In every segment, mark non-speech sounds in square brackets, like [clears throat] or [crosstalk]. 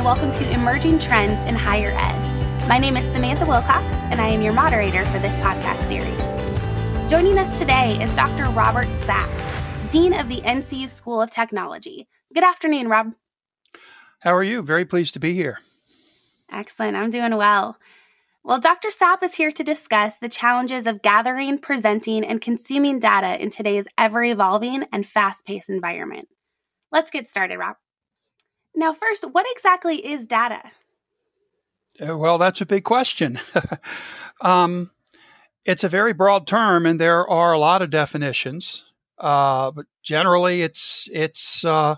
and welcome to Emerging Trends in Higher Ed. My name is Samantha Wilcox, and I am your moderator for this podcast series. Joining us today is Dr. Robert Sapp, Dean of the NCU School of Technology. Good afternoon, Rob. How are you? Very pleased to be here. Excellent. I'm doing well. Well, Dr. Sapp is here to discuss the challenges of gathering, presenting, and consuming data in today's ever evolving and fast paced environment. Let's get started, Rob. Now, first, what exactly is data? Uh, well, that's a big question. [laughs] um, it's a very broad term, and there are a lot of definitions. Uh, but generally, it's it's uh,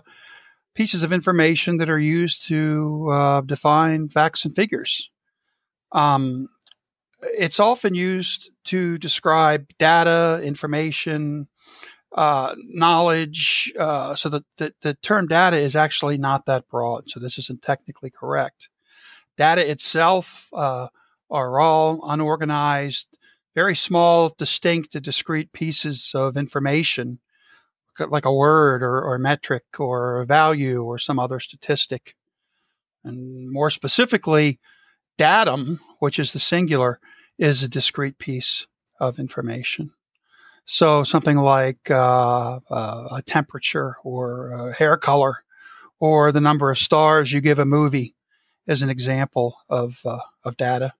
pieces of information that are used to uh, define facts and figures. Um, it's often used to describe data, information, uh, knowledge. Uh, so the, the, the, term data is actually not that broad. So this isn't technically correct. Data itself uh, are all unorganized, very small, distinct, discrete pieces of information, like a word or, or metric or a value or some other statistic. And more specifically, datum, which is the singular, is a discrete piece of information. So something like uh, uh, a temperature or a hair color or the number of stars you give a movie is an example of, uh, of data.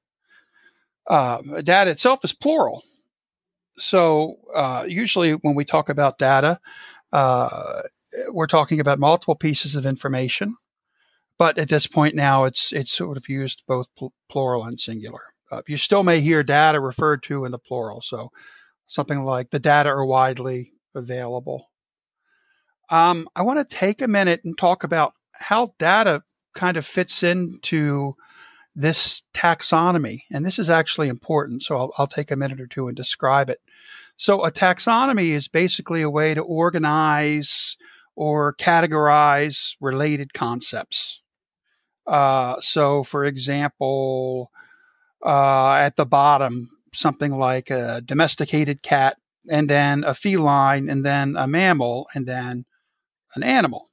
Um, data itself is plural. So uh, usually when we talk about data, uh, we're talking about multiple pieces of information. But at this point now, it's it's sort of used both pl- plural and singular. Uh, you still may hear data referred to in the plural. So something like the data are widely available. Um, I want to take a minute and talk about how data kind of fits into this taxonomy. And this is actually important. So I'll, I'll take a minute or two and describe it. So a taxonomy is basically a way to organize or categorize related concepts. Uh, so, for example, uh, at the bottom, something like a domesticated cat, and then a feline, and then a mammal, and then an animal.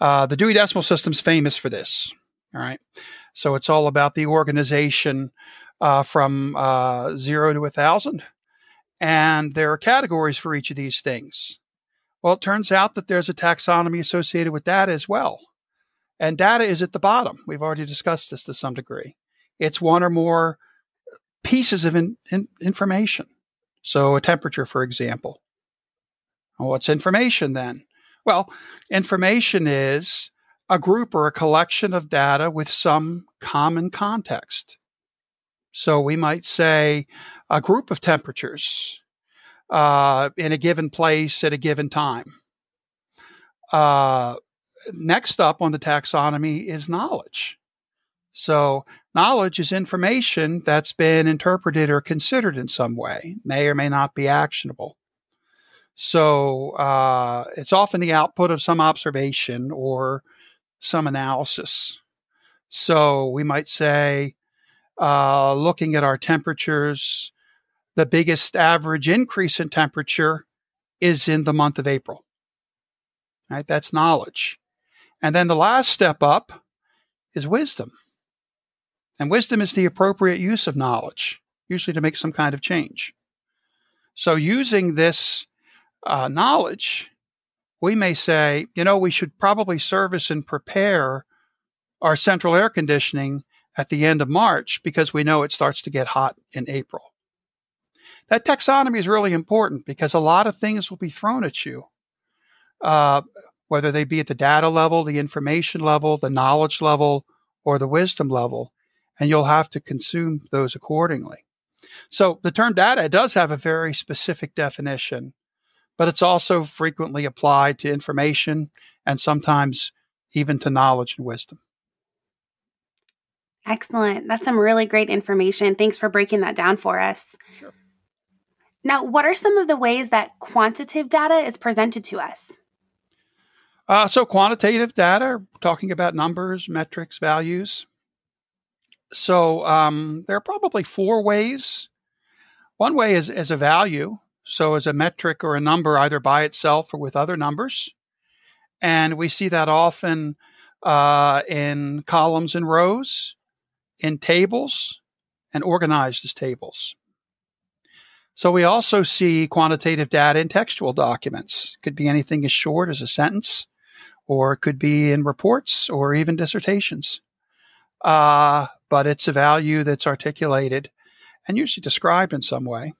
Uh, the Dewey Decimal System's famous for this. All right. So it's all about the organization uh, from uh, zero to a thousand. And there are categories for each of these things. Well, it turns out that there's a taxonomy associated with data as well. And data is at the bottom. We've already discussed this to some degree. It's one or more pieces of in, in, information. So, a temperature, for example. Well, what's information then? Well, information is a group or a collection of data with some common context. So, we might say a group of temperatures uh, in a given place at a given time. Uh, next up on the taxonomy is knowledge. So, knowledge is information that's been interpreted or considered in some way, may or may not be actionable. So, uh, it's often the output of some observation or some analysis. So, we might say, uh, looking at our temperatures, the biggest average increase in temperature is in the month of April. Right? That's knowledge. And then the last step up is wisdom. And wisdom is the appropriate use of knowledge, usually to make some kind of change. So, using this uh, knowledge, we may say, you know, we should probably service and prepare our central air conditioning at the end of March because we know it starts to get hot in April. That taxonomy is really important because a lot of things will be thrown at you, uh, whether they be at the data level, the information level, the knowledge level, or the wisdom level and you'll have to consume those accordingly. So the term data does have a very specific definition, but it's also frequently applied to information and sometimes even to knowledge and wisdom. Excellent. That's some really great information. Thanks for breaking that down for us. Sure. Now, what are some of the ways that quantitative data is presented to us? Uh, so, quantitative data, talking about numbers, metrics, values. So um, there are probably four ways. One way is as a value, so as a metric or a number, either by itself or with other numbers. And we see that often uh, in columns and rows, in tables, and organized as tables. So we also see quantitative data in textual documents. It could be anything as short as a sentence, or it could be in reports or even dissertations. Uh, but it's a value that's articulated and usually described in some way.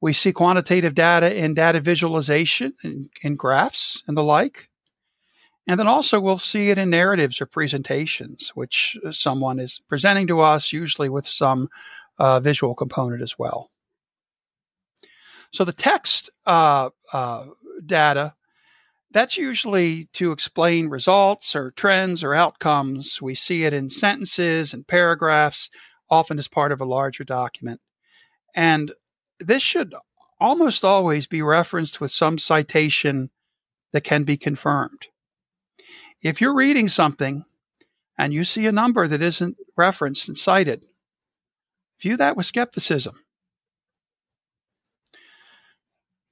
We see quantitative data in data visualization in graphs and the like. And then also we'll see it in narratives or presentations, which someone is presenting to us, usually with some uh, visual component as well. So the text uh, uh, data, that's usually to explain results or trends or outcomes. We see it in sentences and paragraphs, often as part of a larger document. And this should almost always be referenced with some citation that can be confirmed. If you're reading something and you see a number that isn't referenced and cited, view that with skepticism.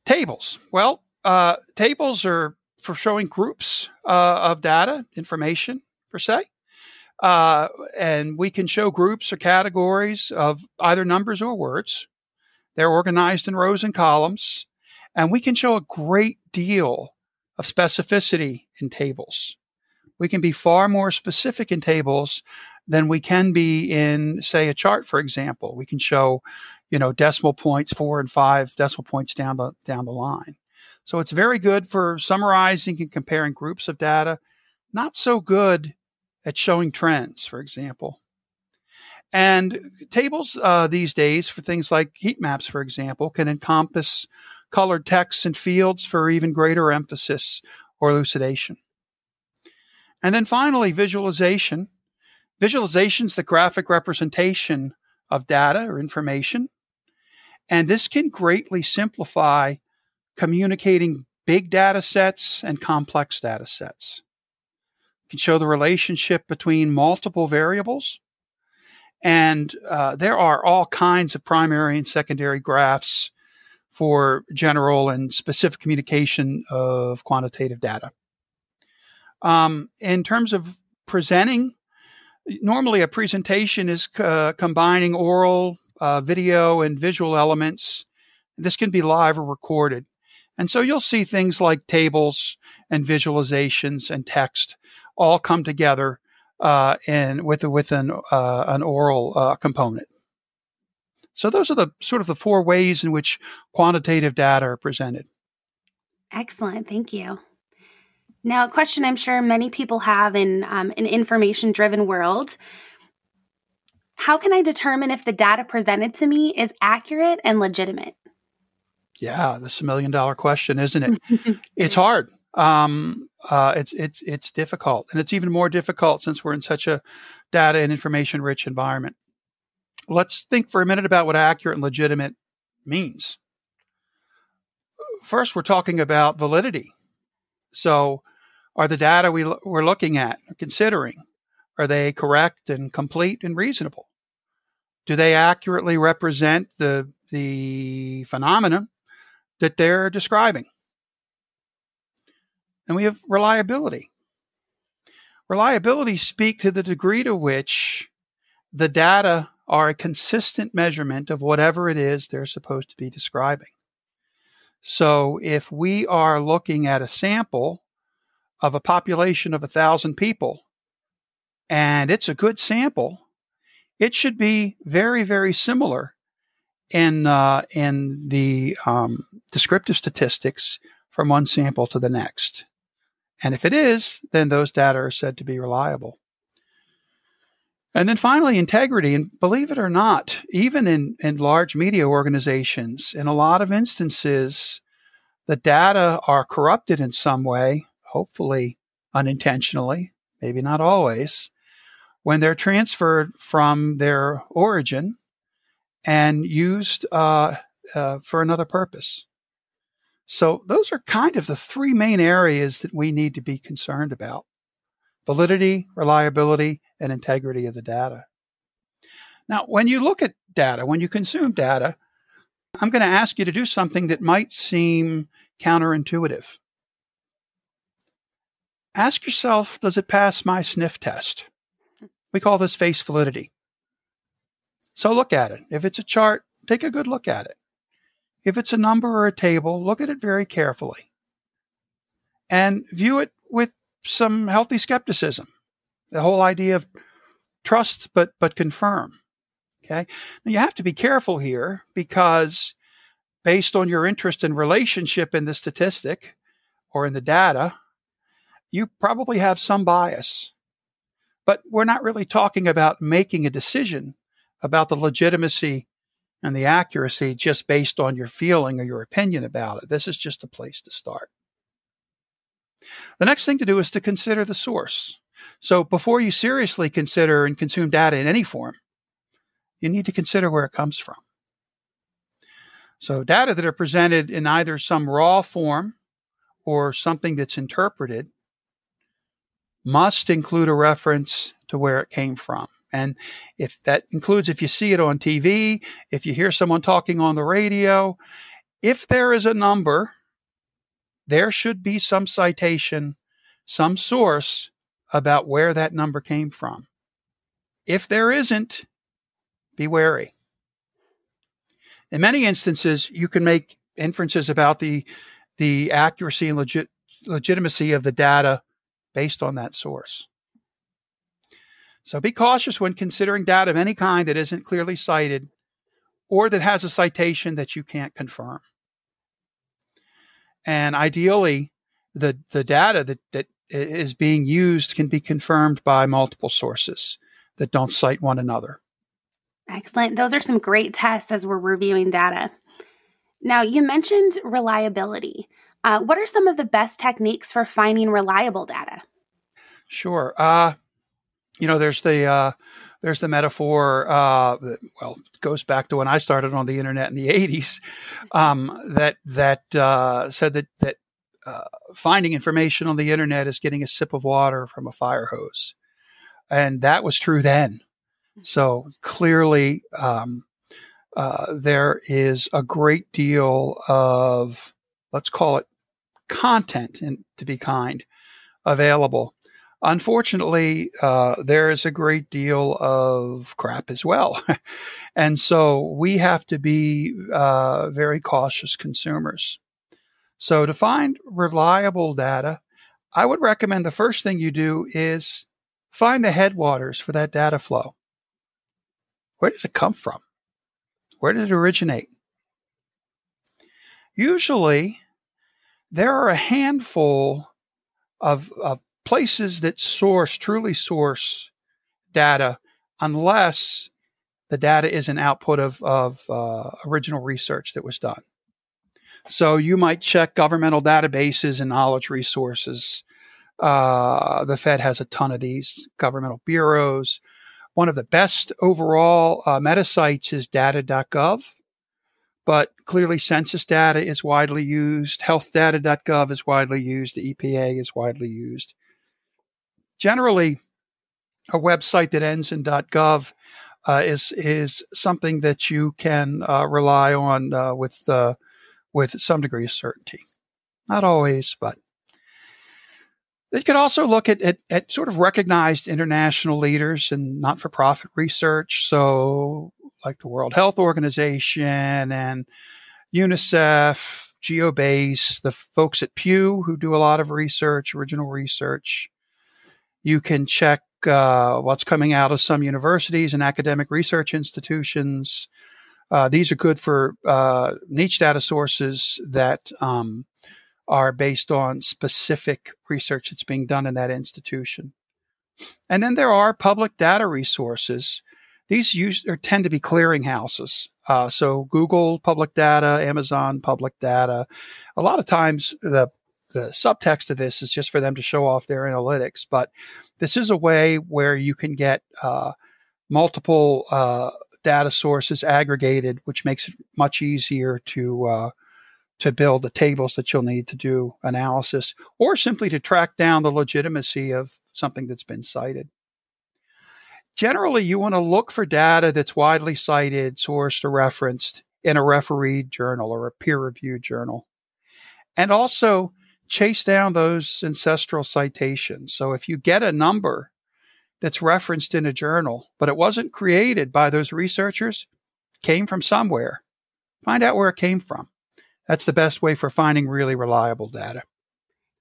Tables. Well, uh, tables are for showing groups uh, of data, information per se. Uh, and we can show groups or categories of either numbers or words. They're organized in rows and columns. And we can show a great deal of specificity in tables. We can be far more specific in tables than we can be in, say, a chart, for example. We can show you know, decimal points, four and five decimal points down the, down the line. So it's very good for summarizing and comparing groups of data. Not so good at showing trends, for example. And tables uh, these days for things like heat maps, for example, can encompass colored text and fields for even greater emphasis or elucidation. And then finally, visualization. Visualization is the graphic representation of data or information and this can greatly simplify communicating big data sets and complex data sets. It can show the relationship between multiple variables. And uh, there are all kinds of primary and secondary graphs for general and specific communication of quantitative data. Um, in terms of presenting, normally a presentation is uh, combining oral, uh, video and visual elements. This can be live or recorded. And so you'll see things like tables and visualizations and text all come together uh, and with with an uh, an oral uh, component. So those are the sort of the four ways in which quantitative data are presented. Excellent, thank you. Now, a question I'm sure many people have in um, an information driven world how can I determine if the data presented to me is accurate and legitimate? Yeah, that's a million dollar question, isn't it? [laughs] it's hard. Um, uh, it's it's it's difficult, and it's even more difficult since we're in such a data and information rich environment. Let's think for a minute about what accurate and legitimate means. First, we're talking about validity. So, are the data we, we're looking at, considering, are they correct and complete and reasonable? do they accurately represent the the phenomenon that they're describing? And we have reliability. Reliability speak to the degree to which the data are a consistent measurement of whatever it is they're supposed to be describing. So if we are looking at a sample of a population of a thousand people and it's a good sample, it should be very, very similar in uh, in the um, descriptive statistics from one sample to the next. And if it is, then those data are said to be reliable. And then finally, integrity. And believe it or not, even in, in large media organizations, in a lot of instances, the data are corrupted in some way, hopefully unintentionally, maybe not always when they're transferred from their origin and used uh, uh, for another purpose. So, those are kind of the three main areas that we need to be concerned about validity, reliability, and integrity of the data. Now, when you look at data, when you consume data, I'm going to ask you to do something that might seem counterintuitive. ask yourself, does it pass my sniff test? We call this face validity. So look at it. If it's a chart, take a good look at it. If it's a number or a table, look at it very carefully and view it with some healthy skepticism. The whole idea of trust, but, but confirm. Okay. Now you have to be careful here because based on your interest and relationship in the statistic or in the data, you probably have some bias. But we're not really talking about making a decision about the legitimacy and the accuracy just based on your feeling or your opinion about it. This is just a place to start. The next thing to do is to consider the source. So before you seriously consider and consume data in any form, you need to consider where it comes from. So data that are presented in either some raw form or something that's interpreted must include a reference to where it came from. And if that includes if you see it on TV, if you hear someone talking on the radio, if there is a number, there should be some citation, some source about where that number came from. If there isn't, be wary. In many instances, you can make inferences about the, the accuracy and legit, legitimacy of the data based on that source. So be cautious when considering data of any kind that isn't clearly cited or that has a citation that you can't confirm. And ideally, the, the data that, that is being used can be confirmed by multiple sources that don't cite one another. Excellent. Those are some great tests as we're reviewing data. Now, you mentioned reliability. Uh, what are some of the best techniques for finding reliable data? Sure. Uh, you know, there's the uh, there's the metaphor. Uh, that, well, goes back to when I started on the internet in the '80s. Um, that that uh, said that that uh, finding information on the internet is getting a sip of water from a fire hose, and that was true then. So clearly, um, uh, there is a great deal of let's call it content, and to be kind, available Unfortunately, uh, there is a great deal of crap as well. [laughs] and so we have to be uh, very cautious consumers. So to find reliable data, I would recommend the first thing you do is find the headwaters for that data flow. Where does it come from? Where did it originate? Usually, there are a handful of, of places that source, truly source data, unless the data is an output of, of uh, original research that was done. So you might check governmental databases and knowledge resources. Uh, the Fed has a ton of these governmental bureaus. One of the best overall uh, meta sites is data.gov, but clearly census data is widely used. Healthdata.gov is widely used. The EPA is widely used generally a website that ends in .gov uh, is is something that you can uh, rely on uh, with uh, with some degree of certainty. Not always, but you could also look at, at, at sort of recognized international leaders in not for profit research. So, like the World Health Organization and UNICEF, GeoBase, the folks at Pew who do a lot of research, original research. You can check uh, what's coming out of some universities and academic research institutions. Uh, these are good for uh, niche data sources that um, are based on specific research that's being done in that institution. And then there are public data resources. These use, tend to be clearinghouses. Uh, so Google public data, Amazon public data. A lot of times the the subtext of this is just for them to show off their analytics, but this is a way where you can get uh, multiple uh, data sources aggregated, which makes it much easier to uh, to build the tables that you'll need to do analysis, or simply to track down the legitimacy of something that's been cited. Generally, you want to look for data that's widely cited, sourced, or referenced in a refereed journal or a peer reviewed journal. And also chase down those ancestral citations. So if you get a number that's referenced in a journal, but it wasn't created by those researchers, came from somewhere, find out where it came from. That's the best way for finding really reliable data.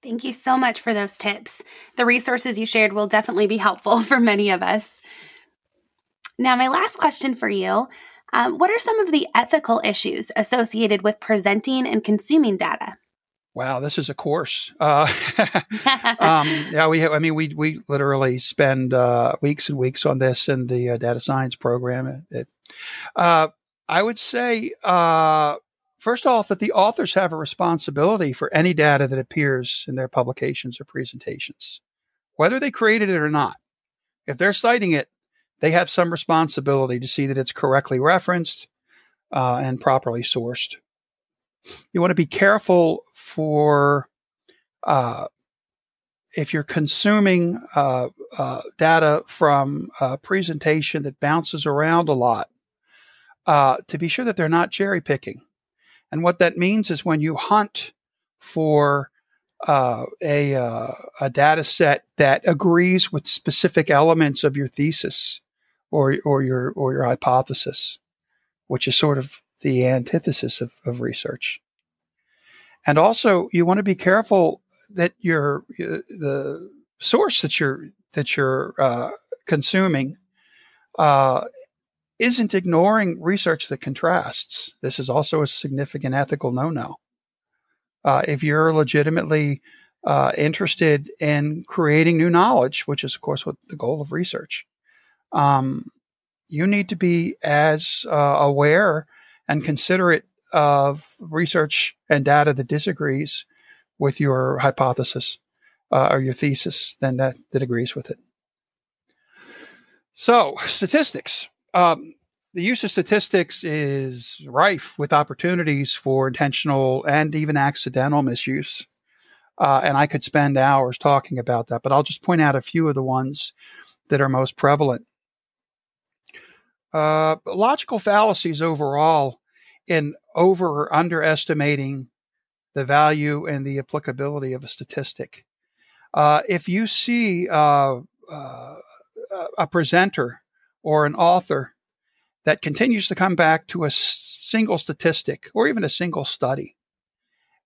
Thank you so much for those tips. The resources you shared will definitely be helpful [laughs] for many of us. Now, my last question for you um, What are some of the ethical issues associated with presenting and consuming data? Wow, this is a course. Uh, [laughs] um, [laughs] yeah, we. Have, I mean, we we literally spend uh, weeks and weeks on this in the uh, data science program. It, it, uh, I would say, uh, first off, that the authors have a responsibility for any data that appears in their publications or presentations, whether they created it or not. If they're citing it, they have some responsibility to see that it's correctly referenced uh, and properly sourced. You want to be careful for uh, if you're consuming uh, uh, data from a presentation that bounces around a lot, uh, to be sure that they're not cherry picking. And what that means is when you hunt for uh, a, uh, a data set that agrees with specific elements of your thesis or, or your or your hypothesis, which is sort of the antithesis of, of research. And also, you want to be careful that your the source that you're that you're uh, consuming uh, isn't ignoring research that contrasts. This is also a significant ethical no-no. Uh, if you're legitimately uh, interested in creating new knowledge, which is of course what the goal of research, um, you need to be as uh, aware and considerate of research and data that disagrees with your hypothesis uh, or your thesis than that that agrees with it. So, statistics. Um, the use of statistics is rife with opportunities for intentional and even accidental misuse. Uh, and I could spend hours talking about that, but I'll just point out a few of the ones that are most prevalent. Uh, logical fallacies overall in over or underestimating the value and the applicability of a statistic. Uh, if you see uh, uh, a presenter or an author that continues to come back to a single statistic or even a single study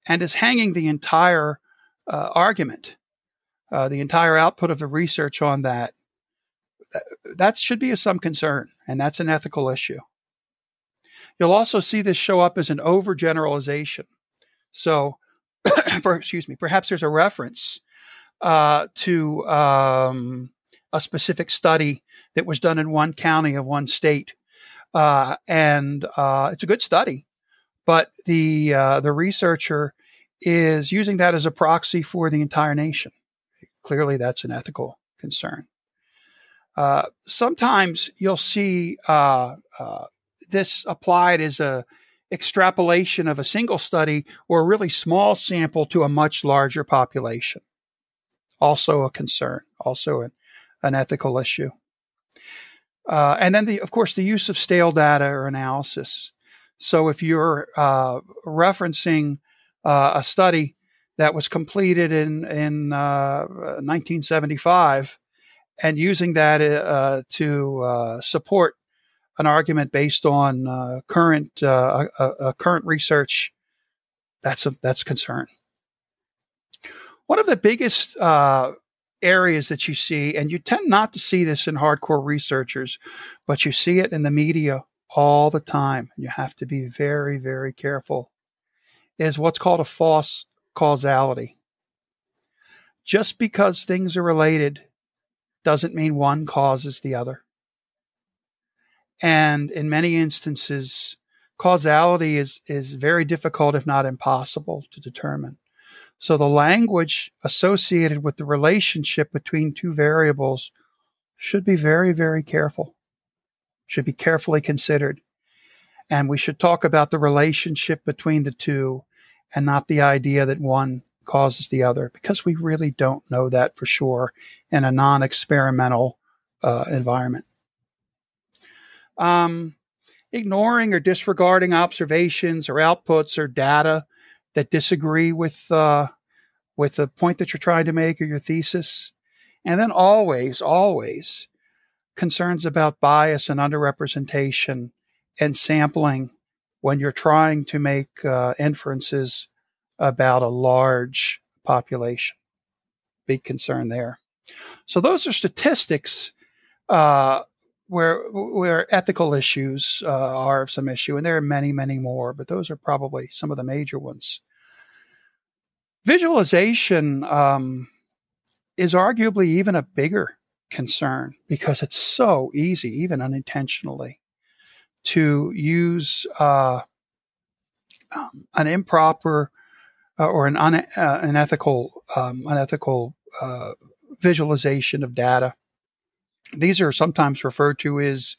and is hanging the entire uh, argument, uh, the entire output of the research on that, that should be of some concern, and that's an ethical issue. You'll also see this show up as an overgeneralization. So, [clears throat] excuse me, perhaps there's a reference uh, to um, a specific study that was done in one county of one state, uh, and uh, it's a good study, but the uh, the researcher is using that as a proxy for the entire nation. Clearly, that's an ethical concern. Uh, sometimes you'll see uh, this applied as a extrapolation of a single study or a really small sample to a much larger population. Also a concern, also an, an ethical issue. Uh, and then the, of course, the use of stale data or analysis. So if you're uh, referencing uh, a study that was completed in in 1975 uh, and using that uh, to uh, support an argument based on uh, current uh, current research, that's a that's concern. One of the biggest uh, areas that you see, and you tend not to see this in hardcore researchers, but you see it in the media all the time, and you have to be very very careful. Is what's called a false causality. Just because things are related doesn't mean one causes the other. And in many instances, causality is, is very difficult, if not impossible to determine. So the language associated with the relationship between two variables should be very, very careful, should be carefully considered. And we should talk about the relationship between the two and not the idea that one causes the other because we really don't know that for sure in a non experimental uh, environment um, ignoring or disregarding observations or outputs or data that disagree with uh, with the point that you're trying to make or your thesis. And then always, always concerns about bias and underrepresentation and sampling when you're trying to make uh, inferences about a large population. Big concern there. So those are statistics uh, where where ethical issues uh, are of some issue, and there are many, many more, but those are probably some of the major ones. Visualization um, is arguably even a bigger concern because it's so easy, even unintentionally, to use uh, um, an improper uh, or an un- uh, unethical um, unethical uh, visualization of data. These are sometimes referred to as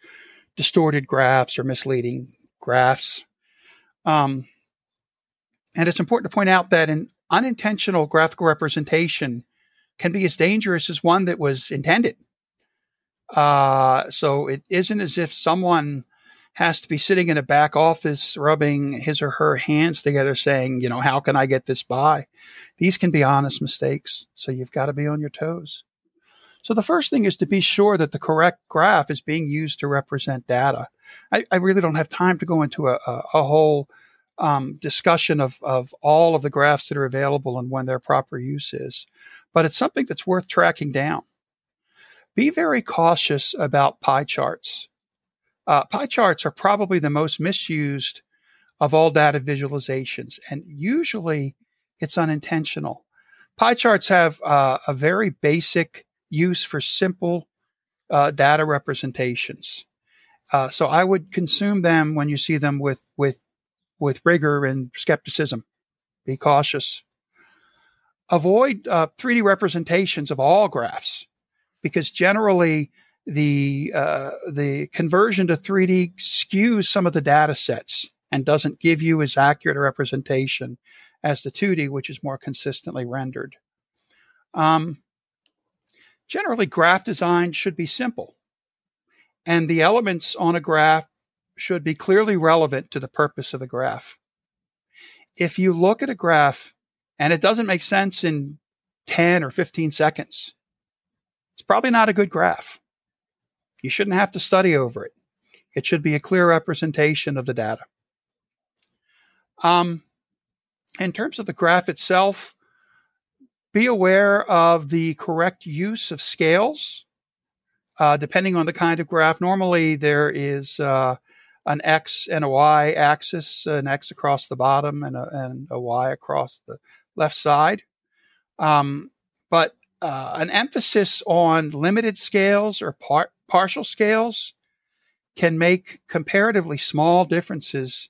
distorted graphs or misleading graphs. Um, and it's important to point out that an unintentional graphical representation can be as dangerous as one that was intended. Uh, so it isn't as if someone has to be sitting in a back office rubbing his or her hands together saying, you know, how can I get this by? These can be honest mistakes. So you've got to be on your toes. So the first thing is to be sure that the correct graph is being used to represent data. I, I really don't have time to go into a, a, a whole um, discussion of, of all of the graphs that are available and when their proper use is, but it's something that's worth tracking down. Be very cautious about pie charts. Uh, pie charts are probably the most misused of all data visualizations, and usually it's unintentional. Pie charts have uh, a very basic use for simple uh, data representations. Uh, so I would consume them when you see them with with with rigor and skepticism. Be cautious. Avoid uh, 3D representations of all graphs because generally the uh, the conversion to 3D skews some of the data sets and doesn't give you as accurate a representation as the 2D, which is more consistently rendered. Um, generally, graph design should be simple, and the elements on a graph should be clearly relevant to the purpose of the graph. If you look at a graph and it doesn't make sense in 10 or 15 seconds, it's probably not a good graph. You shouldn't have to study over it. It should be a clear representation of the data. Um, in terms of the graph itself, be aware of the correct use of scales. Uh, depending on the kind of graph, normally there is uh, an X and a Y axis, an X across the bottom and a, and a Y across the left side. Um, but uh, an emphasis on limited scales or par- partial scales can make comparatively small differences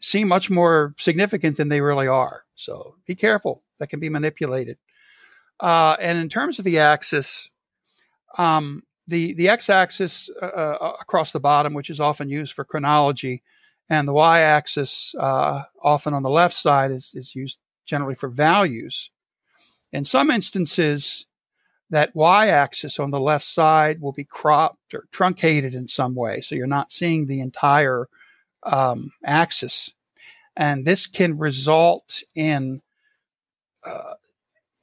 seem much more significant than they really are. So be careful. That can be manipulated. Uh, and in terms of the axis, um, the the x-axis uh, uh, across the bottom, which is often used for chronology, and the y-axis, uh, often on the left side, is is used generally for values. In some instances, that y-axis on the left side will be cropped or truncated in some way, so you're not seeing the entire um, axis, and this can result in uh,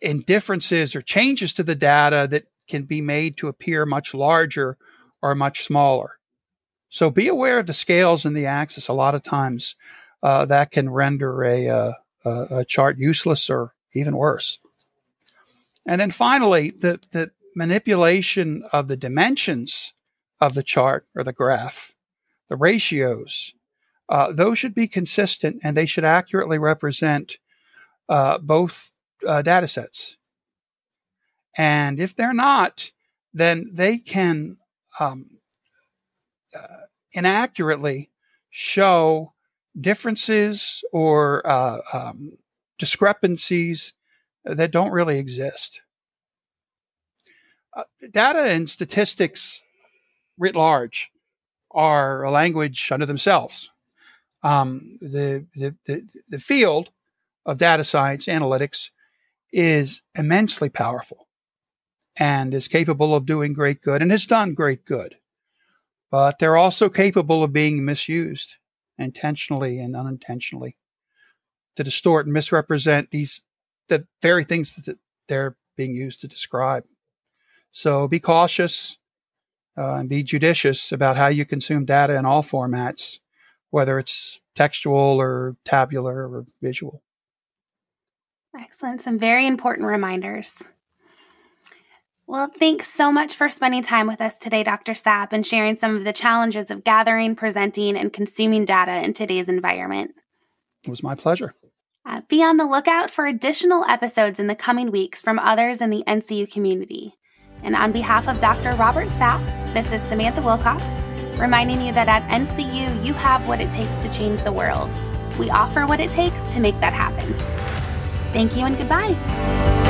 in differences or changes to the data that can be made to appear much larger or much smaller. So be aware of the scales and the axis. A lot of times uh, that can render a, uh, a, chart useless or even worse. And then finally, the, the manipulation of the dimensions of the chart or the graph, the ratios, uh, those should be consistent and they should accurately represent uh, both uh, data sets. And if they're not, then they can um, uh, inaccurately show differences or uh, um, discrepancies that don't really exist. Uh, data and statistics writ large are a language unto themselves. Um, the, the, the, the field of data science analytics is immensely powerful and is capable of doing great good and has done great good. But they're also capable of being misused intentionally and unintentionally to distort and misrepresent these the very things that they're being used to describe. So be cautious uh, and be judicious about how you consume data in all formats, whether it's textual or tabular or visual. Excellent. Some very important reminders. Well, thanks so much for spending time with us today, Dr. Sapp, and sharing some of the challenges of gathering, presenting, and consuming data in today's environment. It was my pleasure. Uh, be on the lookout for additional episodes in the coming weeks from others in the NCU community. And on behalf of Dr. Robert Sapp, this is Samantha Wilcox, reminding you that at NCU, you have what it takes to change the world. We offer what it takes to make that happen. Thank you and goodbye.